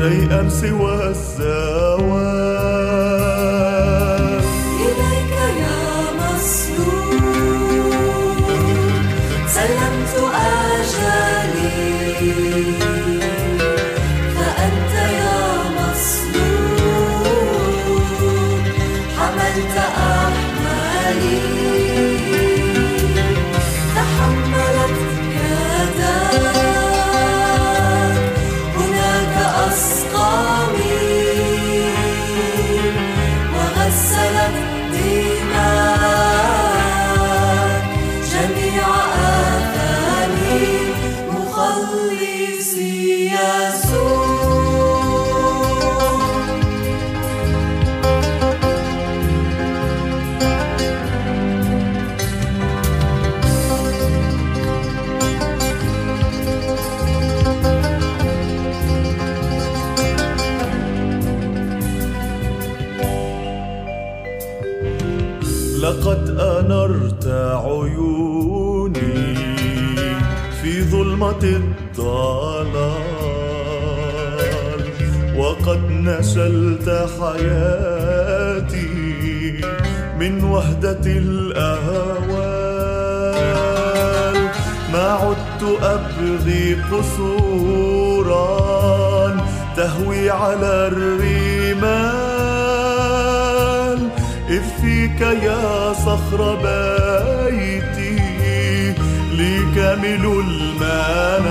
شيئا سوى الزوال الأهوال. ما عدت أبغي قصورا تهوي على الرمال. إذ فيك يا صخر بيتي لي كامل المنام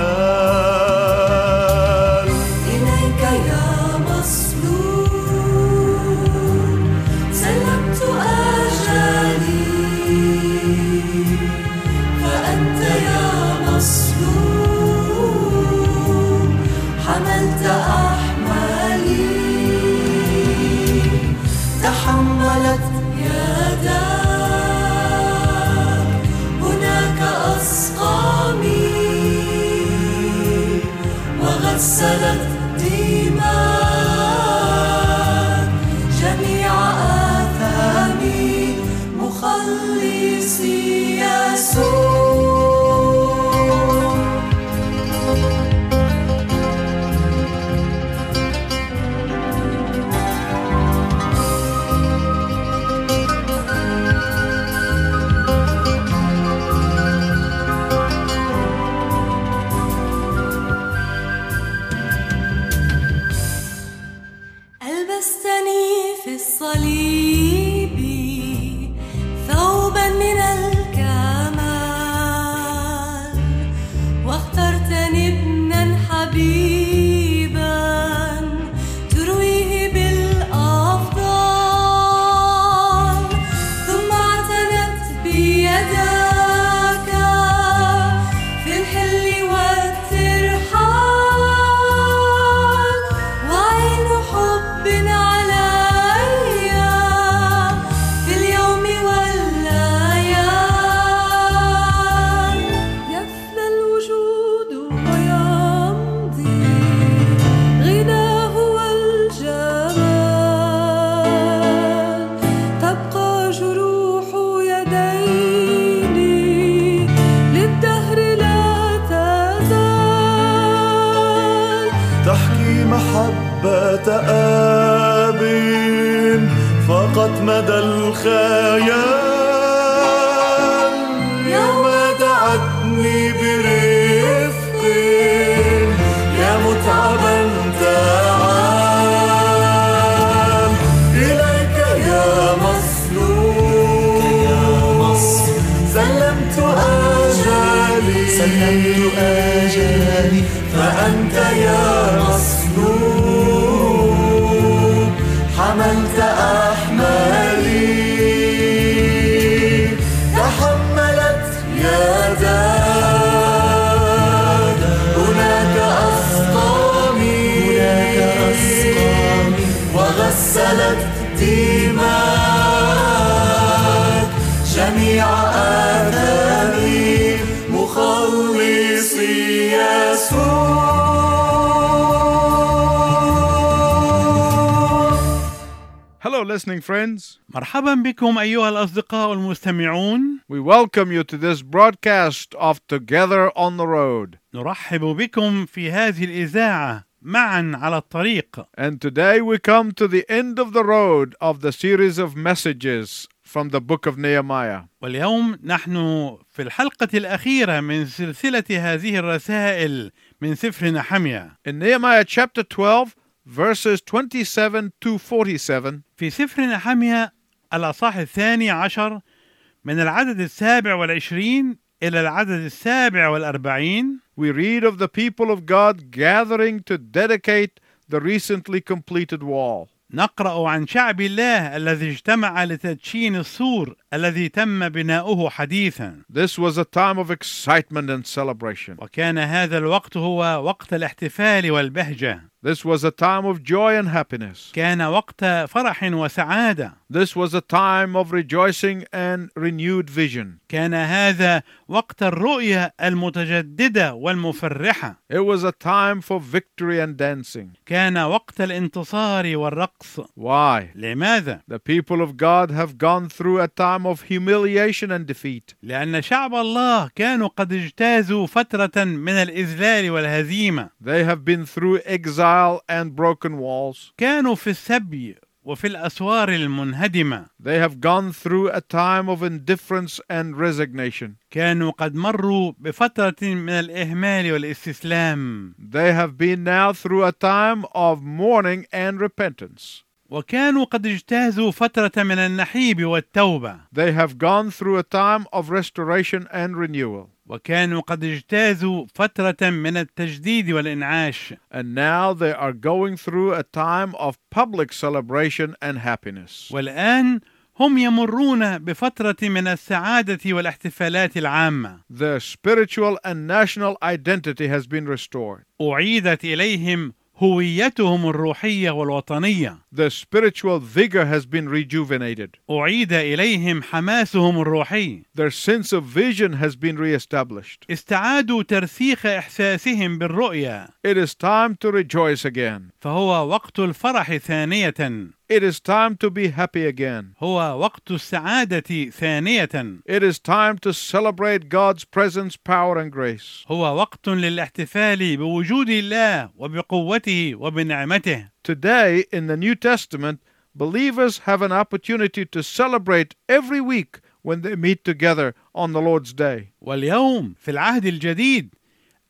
listening, friends. مرحبا بكم أيها الأصدقاء المستمعون We welcome you to this broadcast of Together on the Road. نرحب بكم في هذه الإذاعة معا على الطريق And today we come to the end of the road of the series of messages from the book of Nehemiah. واليوم نحن في الحلقة الأخيرة من سلسلة هذه الرسائل من سفر نحمية In Nehemiah chapter 12, verses 27 to 47, في سفر نحمية الأصحاح الثاني عشر من العدد السابع والعشرين إلى العدد السابع والأربعين we read of the people of God gathering to dedicate the recently completed wall. نقرأ عن شعب الله الذي اجتمع لتدشين السور الذي تم بناؤه حديثا This was a time of excitement and celebration. وكان هذا الوقت هو وقت الاحتفال والبهجة This was a time of joy and happiness. كان وقت فرح وسعادة This was a time of rejoicing and renewed vision. كان هذا وقت الرؤية المتجددة والمفرحة It was a time for victory and dancing. كان وقت الانتصار والرقص Why? لماذا؟ The people of God have gone through a time of humiliation and defeat. لأن شعب الله كانوا قد اجتازوا فترة من الإذلال والهزيمة They have been through exile and broken walls. كانوا في السبي وفي الأسوار المنهدمة They have gone through a time of indifference and resignation. كانوا قد مروا بفترة من الإهمال والاستسلام They have been now through a time of mourning and repentance. وكانوا قد اجتازوا فترة من النحيب والتوبة They have gone through a time of restoration and renewal. وكانوا قد اجتازوا فترة من التجديد والإنعاش And now they are going through a time of public celebration and happiness. والآن هم يمرون بفترة من السعادة والاحتفالات العامة Their spiritual and national identity has been restored. أعيدت إليهم هويتهم الروحية والوطنية Their spiritual vigor has been rejuvenated. أعيد إليهم حماسهم الروحي Their sense of vision has been reestablished. استعادوا ترسيخ إحساسهم بالرؤية It is time to rejoice again. فهو وقت الفرح ثانية It is time to be happy again. هو وقت السعادة ثانية It is time to celebrate God's presence, power, and grace. هو وقت للاحتفال بوجود الله وبقوته وبنعمته Today, in the New Testament, believers have an opportunity to celebrate every week when they meet together on the Lord's Day. واليوم في العهد الجديد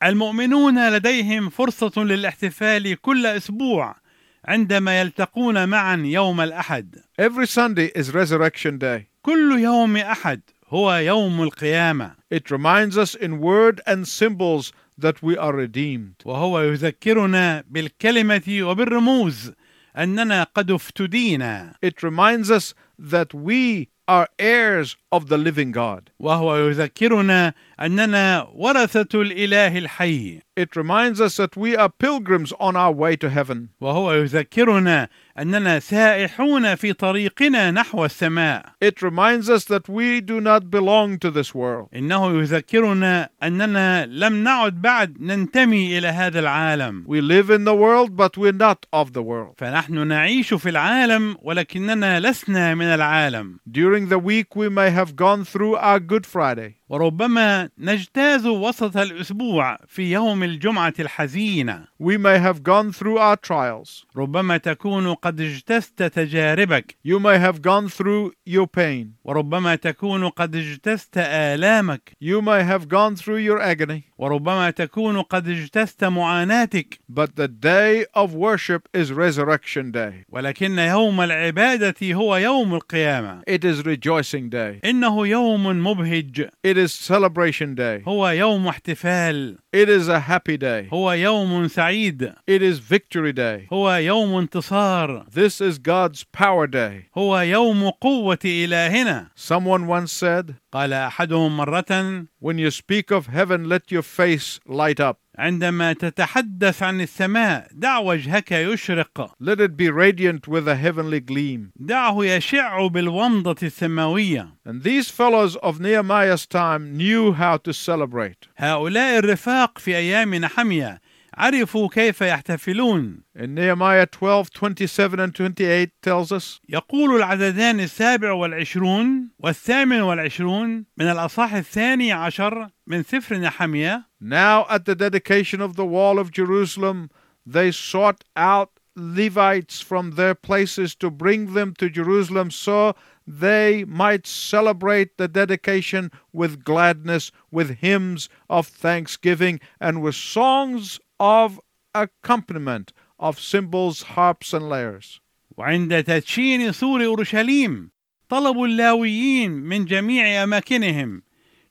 المؤمنون لديهم فرصة للاحتفال كل أسبوع عندما يلتقون معا يوم الأحد Every Sunday is Resurrection Day. كل يوم أحد هو يوم القيامة It reminds us in word and symbols that we are redeemed. وهو يذكرنا بالكلمة وبالرموز أننا قد افتدينا It reminds us that we are heirs of the living God. وهو يذكرنا أننا ورثة الإله الحي It reminds us that we are pilgrims on our way to heaven. وهو يذكرنا أننا سائحون في طريقنا نحو السماء It reminds us that we do not belong to this world. إنه يذكرنا أننا لم نعد بعد ننتمي إلى هذا العالم We live in the world, but we're not of the world. فنحن نعيش في العالم ولكننا لسنا من العالم During the week, we may have gone through our Good Friday. وربما نجتاز وسط الأسبوع في يوم الجمعة الحزينة We may have gone through our trials. ربما تكون قد اجتزت تجاربك You may have gone through your pain. وربما تكون قد اجتزت آلامك You may have gone through your agony. وربما تكون قد اجتزت معاناتك But the day of worship is Resurrection Day. ولكن يوم العبادة هو يوم القيامة It is Rejoicing Day. إنه يوم مبهج It is Celebration Day. هو يوم احتفال It is a happy day. هو يوم سعيد It is Victory Day. هو يوم انتصار This is God's Power Day. هو يوم قوة إلهنا Someone once said, قال أحدهم مرة When you speak of heaven, let your face light up. عندما تتحدث عن السماء دع وجهك يشرق Let it be radiant with a heavenly gleam. دعه يشع بالومضة السماوية And these fellows of Nehemiah's time knew how to celebrate. هؤلاء الرفاق في أيام نحمية عرفوا كيف يحتفلون In Nehemiah 12 27 and 28 tells us, يقول العددان السابع والعشرون والثامن والعشرون من الأصحاح الثاني عشر من سفر نحمية Now at the dedication of the wall of Jerusalem, they sought out Levites from their places to bring them to Jerusalem so they might celebrate the dedication with gladness, with hymns of thanksgiving, and with songs of accompaniment of cymbals, harps, and lyres. وعند تدشين سور أورشليم طلبوا اللاويين من جميع أماكنهم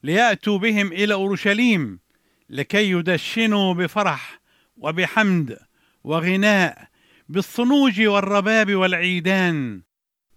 ليأتوا بهم إلى أورشليم لكي يدشنوا بفرح وبحمد وغناء بالصنوج والرباب والعيدان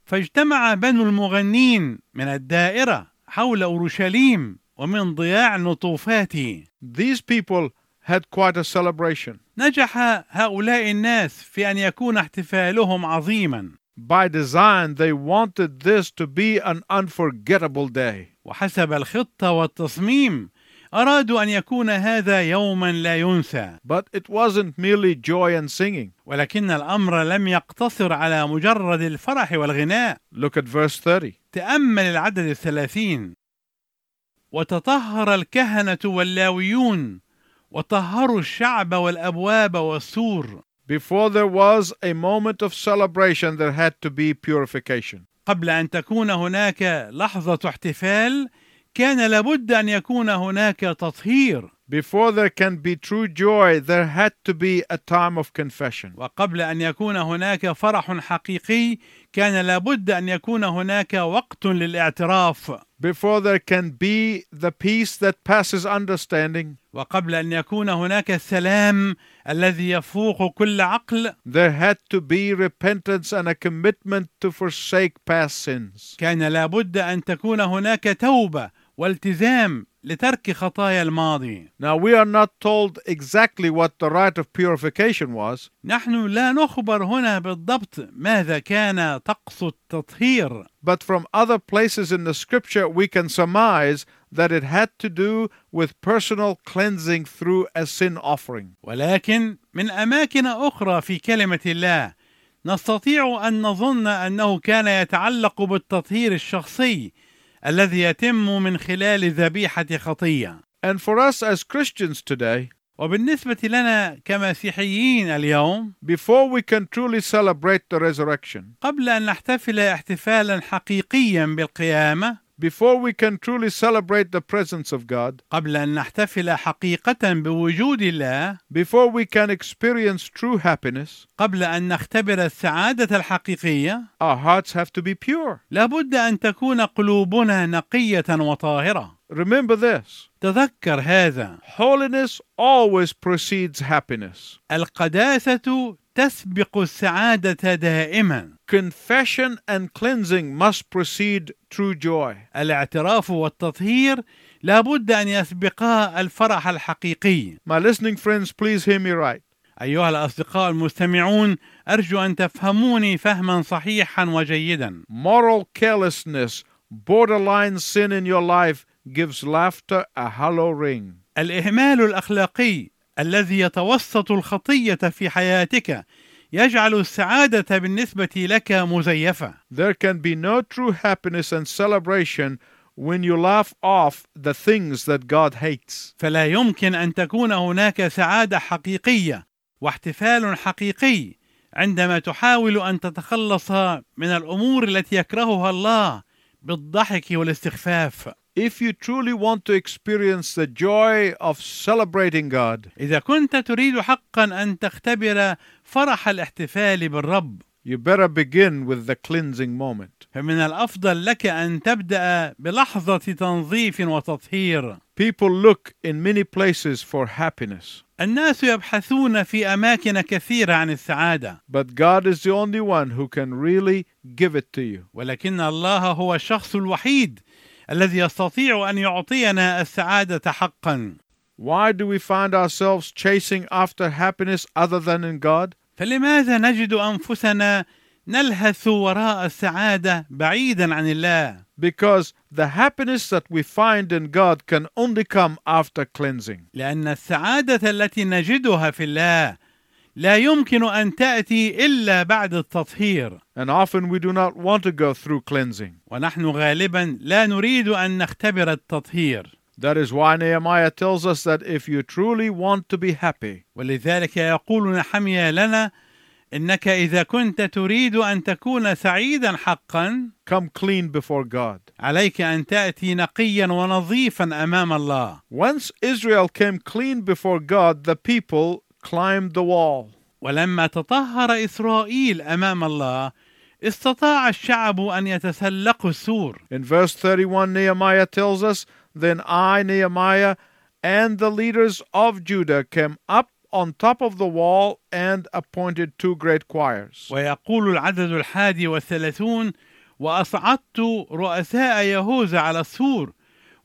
فاجتمع بنو المغنين من الدائرة حول أورشليم ومن ضياع النطوفات These people had quite a celebration. نجح هؤلاء الناس في أن يكون احتفالهم عظيما By design, they wanted this to be an unforgettable day. وحسب الخطة والتصميم أرادوا أن يكون هذا يوما لا ينسى But it wasn't merely joy and singing. ولكن الأمر لم يقتصر على مجرد الفرح والغناء Look at verse 30. تأمل العدد الثلاثين وتطهر الكهنة واللاويون وطهروا الشعب والأبواب والسور Before there was a moment of celebration, there had to be purification. قبل أن تكون هناك لحظة احتفال كان لابد أن يكون هناك تطهير Before there can be true joy, there had to be a time of confession. وقبل أن يكون هناك فرح حقيقي كان لابد أن يكون هناك وقت للاعتراف Before there can be the peace that passes understanding, وقبل أن يكون هناك السلام الذي يفوق كل عقل there had to be repentance and a commitment to forsake past sins. كان لابد أن تكون هناك توبة والتزام لترك خطايا الماضي Now, we are not told exactly what the rite of purification was, نحن لا نخبر هنا بالضبط ماذا كان طقس التطهير but from other places in the scripture, we can surmise that it had to do with personal cleansing through a sin offering. ولكن من أماكن أخرى في كلمة الله نستطيع أن نظن أنه كان يتعلق بالتطهير الشخصي الذي يتم من خلال ذبيحة خطية. And for us as Christians today, وبالنسبة لنا كمسيحيين اليوم before we can truly celebrate the resurrection, قبل أن نحتفل احتفالا حقيقيا بالقيامة before we can truly celebrate the presence of God, قبل أن نحتفل حقيقة بوجود الله before we can experience true happiness, قبل أن نختبر السعادة الحقيقية our hearts have to be pure. لابد أن تكون قلوبنا نقية وطاهرة Remember this تذكر هذا holiness always precedes happiness. القداسة تسبق السعادة دائما Confession and cleansing must precede true joy. الاعتراف والتطهير لابد أن يسبقا الفرح الحقيقي My listening friends, please hear me right. أيها الأصدقاء المستمعون أرجو أن تفهموني فهما صحيحا وجيدا Moral carelessness, borderline sin in your life gives laughter a hollow ring. الإهمال الأخلاقي الذي يتوسط الخطية في حياتك يجعل السعادة بالنسبة لك مزيفة There can be no true happiness and celebration when you laugh off the things that God hates. فلا يمكن أن تكون هناك سعادة حقيقية واحتفال حقيقي عندما تحاول أن تتخلص من الأمور التي يكرهها الله بالضحك والاستخفاف If you truly want to experience the joy of celebrating God, إذا كنت تريد حقا أن تختبر فرح الاحتفال بالرب you better begin with the cleansing moment. فمن الأفضل لك أن تبدأ بلحظة تنظيف وتطهير People look in many places for happiness, الناس يبحثون في أماكن كثيرة عن السعادة but God is the only one who can really give it to you. ولكن الله هو الشخص الوحيد الذي يستطيع أن يعطينا السعادة حقا Why do we find ourselves chasing after happiness other than in God? فلماذا نجد أنفسنا نلهث وراء السعادة بعيدا عن الله because the happiness that we find in God can only come after cleansing. لأن السعادة التي نجدها في الله لا يمكن أن تأتي إلا بعد التطهير And often we do not want to go through cleansing. ونحن غالبا لا نريد أن نختبر التطهير That is why Nehemiah tells us that if you truly want to be happy, ولذلك يقول نحميا لنا إنك إذا كنت تريد أن تكون سعيدا حقا come clean before God. عليك أن تأتي نقيا ونظيفا أمام الله Once Israel came clean before God, the people climbed the wall. ولما تطهر إسرائيل أمام الله استطاع الشعب أن يتسلقوا السور In verse 31, Nehemiah tells us, Then I, Nehemiah, and the leaders of Judah came up on top of the wall and appointed two great choirs. ويقول العدد الحادي والثلاثون وأصعدت رؤساء يهوذا على السور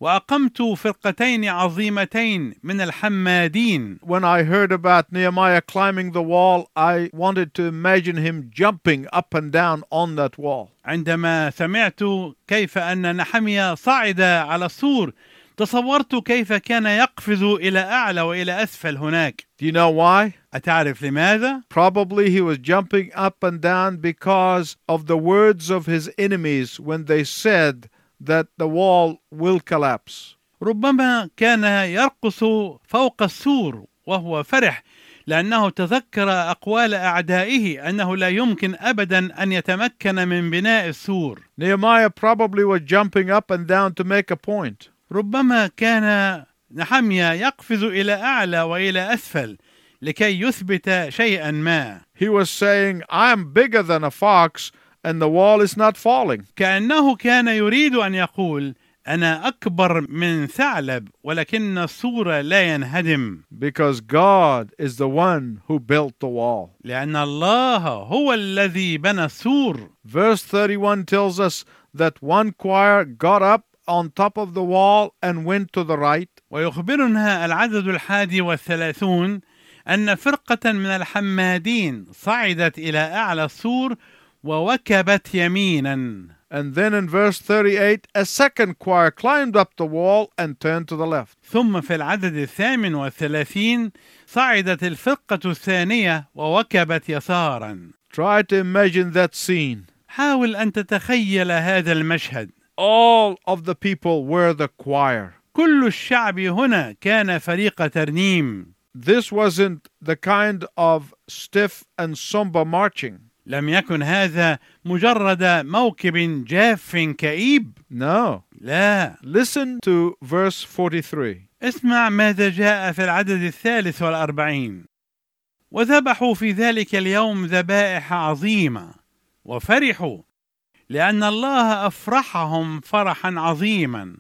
وأقمت فرقتين عظيمتين من الحمادين When I heard about Nehemiah climbing the wall, I wanted to imagine him jumping up and down on that wall. عندما سمعت كيف أن نحميا صعد على السور تصورت كيف كان يقفز إلى أعلى وإلى أسفل هناك Do you know why? أتعرف لماذا؟ Probably he was jumping up and down because of the words of his enemies when they said that the wall will collapse. ربما كان يرقص فوق السور وهو فرح لأنه تذكر أقوال أعدائه أنه لا يمكن أبدا أن يتمكن من بناء السور Nehemiah probably was jumping up and down to make a point. ربما كان نحميا يقفز إلى أعلى وإلى أسفل لكي يثبت شيئا ما He was saying, I am bigger than a fox and the wall is not falling. كأنه كان يريد أن يقول أنا أكبر من ثعلب ولكن السور لا ينهدم Because God is the one who built the wall. لأن الله هو الذي بنى السور Verse 31 tells us that one choir got up on top of the wall and went to the right, ويخبرنا العدد الحادي والثلاثون أن فرقة من الحمادين صعدت إلى أعلى السور ووكبت يمينا and then in verse 38, a second choir climbed up the wall and turned to the left. ثم في العدد الثامن والثلاثين صعدت الفرقة الثانية ووكبت يسارا Try to imagine that scene. حاول أن تتخيل هذا المشهد All of the people were the choir. كل الشعب هنا كان فريق ترنيم This wasn't the kind of stiff and somber marching. لم يكن هذا مجرد موكب جاف كئيب No. لا Listen to verse 43. اسمع ماذا جاء في العدد الثالث والأربعين وذبحوا في ذلك اليوم ذبائح عظيمة وفرحوا لأن الله أفرحهم فرحا عظيما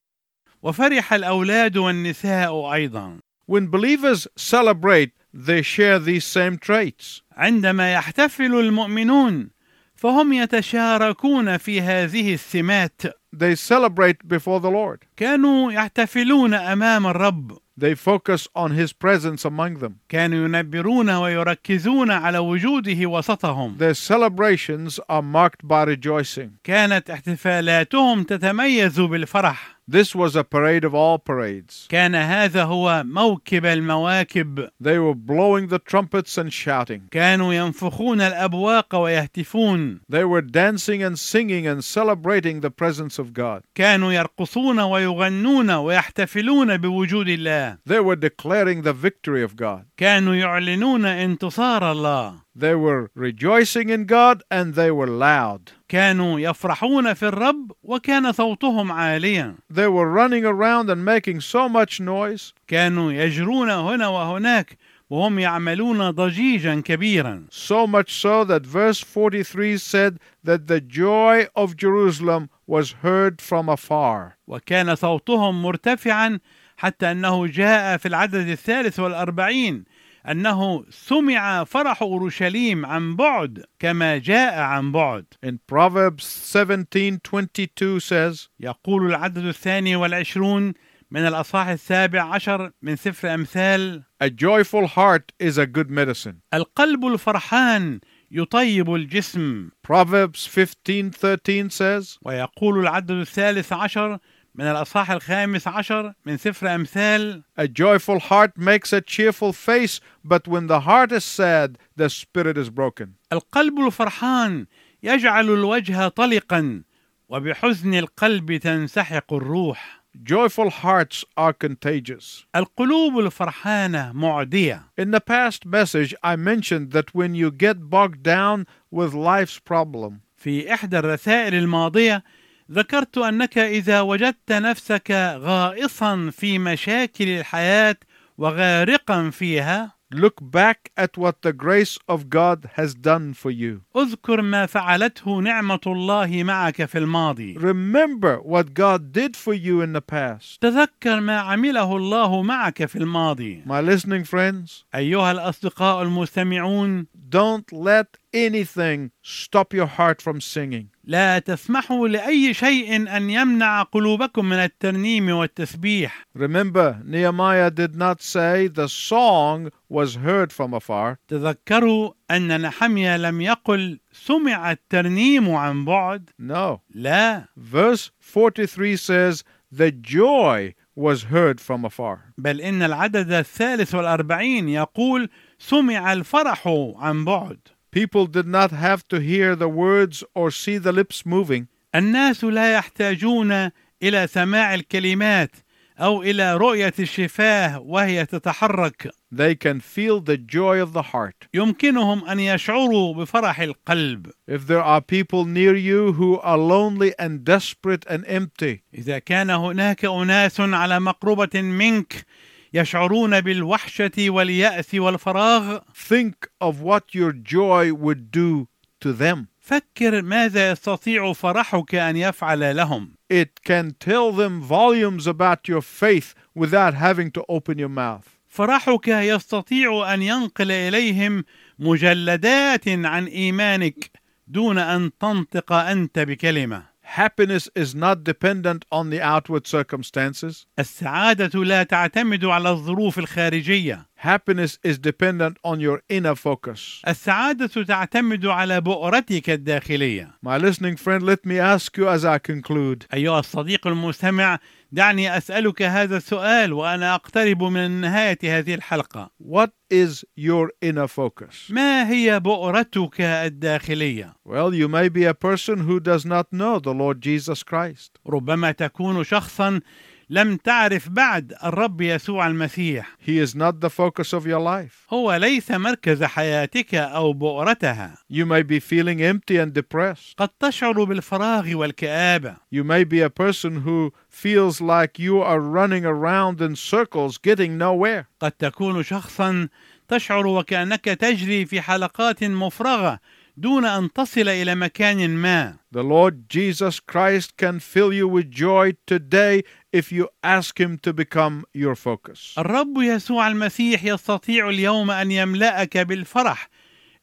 وفرح الأولاد والنساء أيضا When believers celebrate, they share these same traits. عندما يحتفل المؤمنون فهم يتشاركون في هذه السمات They celebrate before the Lord. كانوا يحتفلون أمام الرب They focus on His presence among them. كانوا ينبرون ويركزون على وجوده وسطهم Their celebrations are marked by rejoicing. كانت احتفالاتهم تتميز بالفرح This was a parade of all parades. كان هذا هو موكب المواكب They were blowing the trumpets and shouting. كانوا ينفخون الأبواق ويهتفون They were dancing and singing and celebrating the presence of God. كانوا يرقصون ويغنون ويحتفلون بوجود الله They were declaring the victory of God. كانوا يعلنون انتصار الله They were rejoicing in God and they were loud. كانوا يفرحون في الرب وكان صوتهم عاليا They were running around and making so much noise. كانوا يجرون هنا وهناك وهم يعملون ضجيجا كبيرا So much so that verse 43 said that the joy of Jerusalem was heard from afar. وكان صوتهم مرتفعا حتى أنه جاء في العدد الثالث والأربعين أنه سمع فرح أورشليم عن بعد كما جاء عن بعد. In Proverbs 17:22 says, يقول العدد الثاني والعشرون من الأصحاح السابع عشر من سفر أمثال "A joyful heart is a good medicine, القلب الفرحان يطيب الجسم. Proverbs 15:13 says, ويقول العدد الثالث عشر من الأصحاح الخامس عشر من سفر أمثال A joyful heart makes a cheerful face, but when the heart is sad, the spirit is broken. القلب الفرحان يجعل الوجه طلقا وبحزن القلب تنسحق الروح Joyful hearts are contagious. القلوب الفرحانة معدية In the past message, I mentioned that when you get bogged down with life's problem, في إحدى الرسائل الماضية ذكرت أنك إذا وجدت نفسك غائصا في مشاكل الحياة وغارقا فيها look back at what the grace of God has done for you. اذكر ما فعلته نعمة الله معك في الماضي Remember what God did for you in the past. تذكر ما عمله الله معك في الماضي My listening friends, أيها الأصدقاء المستمعون don't let anything stop your heart from singing. لا تسمحوا لأي شيء أن يمنع قلوبكم من الترنيم والتسبيح Remember, Nehemiah did not say the song was heard from afar. تذكروا أن نحميا لم يقل سمع الترنيم عن بعد No. لا Verse 43 says, the joy was heard from afar. بل إن العدد الثالث والأربعين يقول سمع الفرح عن بعد People did not have to hear the words or see the lips moving. الناس لا يحتاجون إلى سماع الكلمات أو إلى رؤية الشفاه وهي تتحرك They can feel the joy of the heart. يمكنهم أن يشعروا بفرح القلب If there are people near you who are lonely and desperate and empty, إذا كان هناك أناس على مقربة منك يشعرون بالوحشة واليأس والفراغ think of what your joy would do to them. فكر ماذا يستطيع فرحك أن يفعل لهم It can tell them volumes about your faith without having to open your mouth. فرحك يستطيع أن ينقل إليهم مجلدات عن إيمانك دون أن تنطق أنت بكلمة Happiness is not dependent on the outward circumstances. السعادة لا تعتمد على الظروف الخارجية Happiness is dependent on your inner focus. السعادة تعتمد على بؤرتك الداخلية My listening friend, let me ask you as I conclude أيها الصديق المستمع دعني أسألك هذا السؤال وأنا أقترب من نهاية هذه الحلقة what is your inner focus? ما هي بؤرتك الداخلية؟ Well, you may be a person who does not know the Lord Jesus Christ. ربما تكون شخصا لم تعرف بعد الرب يسوع المسيح He is not the focus of your life. هو ليس مركز حياتك أو بؤرتها You may be feeling empty and depressed. قد تشعر بالفراغ والكآبة You may be a person who feels like you are running around in circles getting nowhere. قد تكون شخصا تشعر وكأنك تجري في حلقات مفرغة دون أن تصل إلى مكان ما The Lord Jesus Christ can fill you with joy today if you ask Him to become your focus. الرب يسوع المسيح يستطيع اليوم أن يملأك بالفرح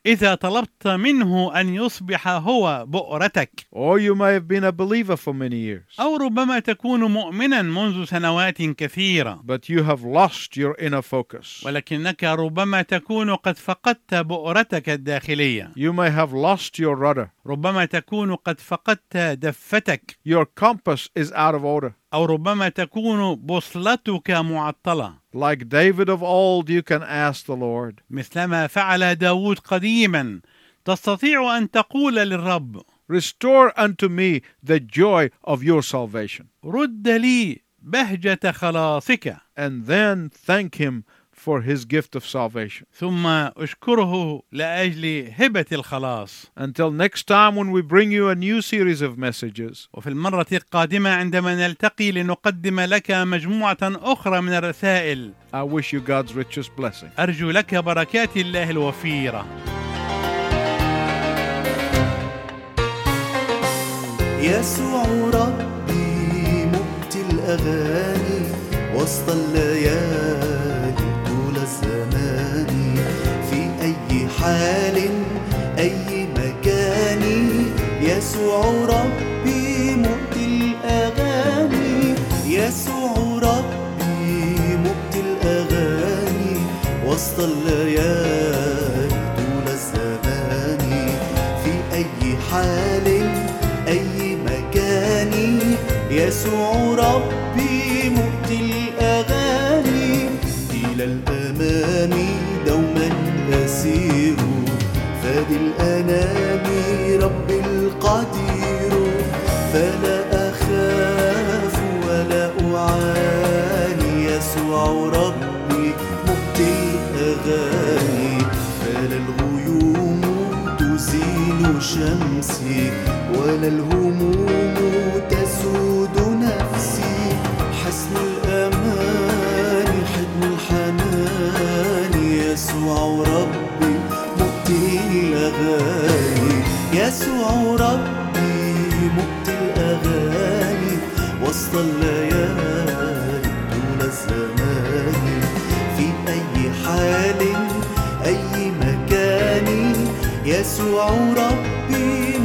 إذا طلبت منه أن يصبح هو بؤرتك Or you may have been a believer for many years, أو ربما تكون مؤمنا منذ سنوات كثيرة but you have lost your inner focus. ولكنك ربما تكون قد فقدت بؤرتك الداخلية You may have lost your rudder. ربما تكون قد فقدت دفتك Your compass is out of order. أو ربما تكون بوصلتك معطلة Like David of old, you can ask the Lord, مثلما فعل داود قديما تستطيع أن تقول للرب Restore unto me the joy of your salvation. رد لي بهجة خلاصك And then thank Him for His gift of salvation. ثم اشكره لأجل هبة الخلاص. Until next time, when we bring you a new series of messages, وفي المرة القادمة عندما نلتقي لنقدم لك مجموعة أخرى من الرسائل. I wish you God's richest blessing. أرجو لك بركات الله الوفيرة. يسوع ربي مبتي الأغاني وسط الليالي. حال أي مكان يسوع ربي مبدي الأغاني. يسوع ربي مبدي الأغاني. وسط الليالي طول الزمان. في أي حال أي مكان يسوع ربي مبدي الأغاني. إلى الأمان أسير الأنام رب القدير. فلا أخاف ولا أعاني. يسوع ربي مؤتي الأغاني فلا الغيوم تزيل شمسي ولا الهموم يسوع ربي مؤتي الأغاني وسط الليالي طول الزمان. في أي حال أي مكان يسوع ربي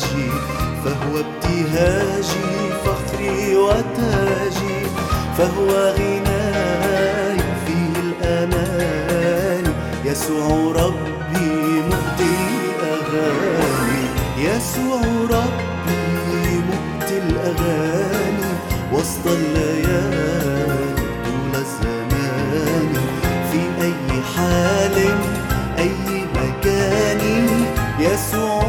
احتياجي فهو ابتهاجي فخري وتاجي فهو غناي فيه الأمان. يسوع ربي مؤتي الأغاني. يسوع ربي مؤتي الأغاني. وسط الليالي طول الزمان. في أي حال أي مكان يسوع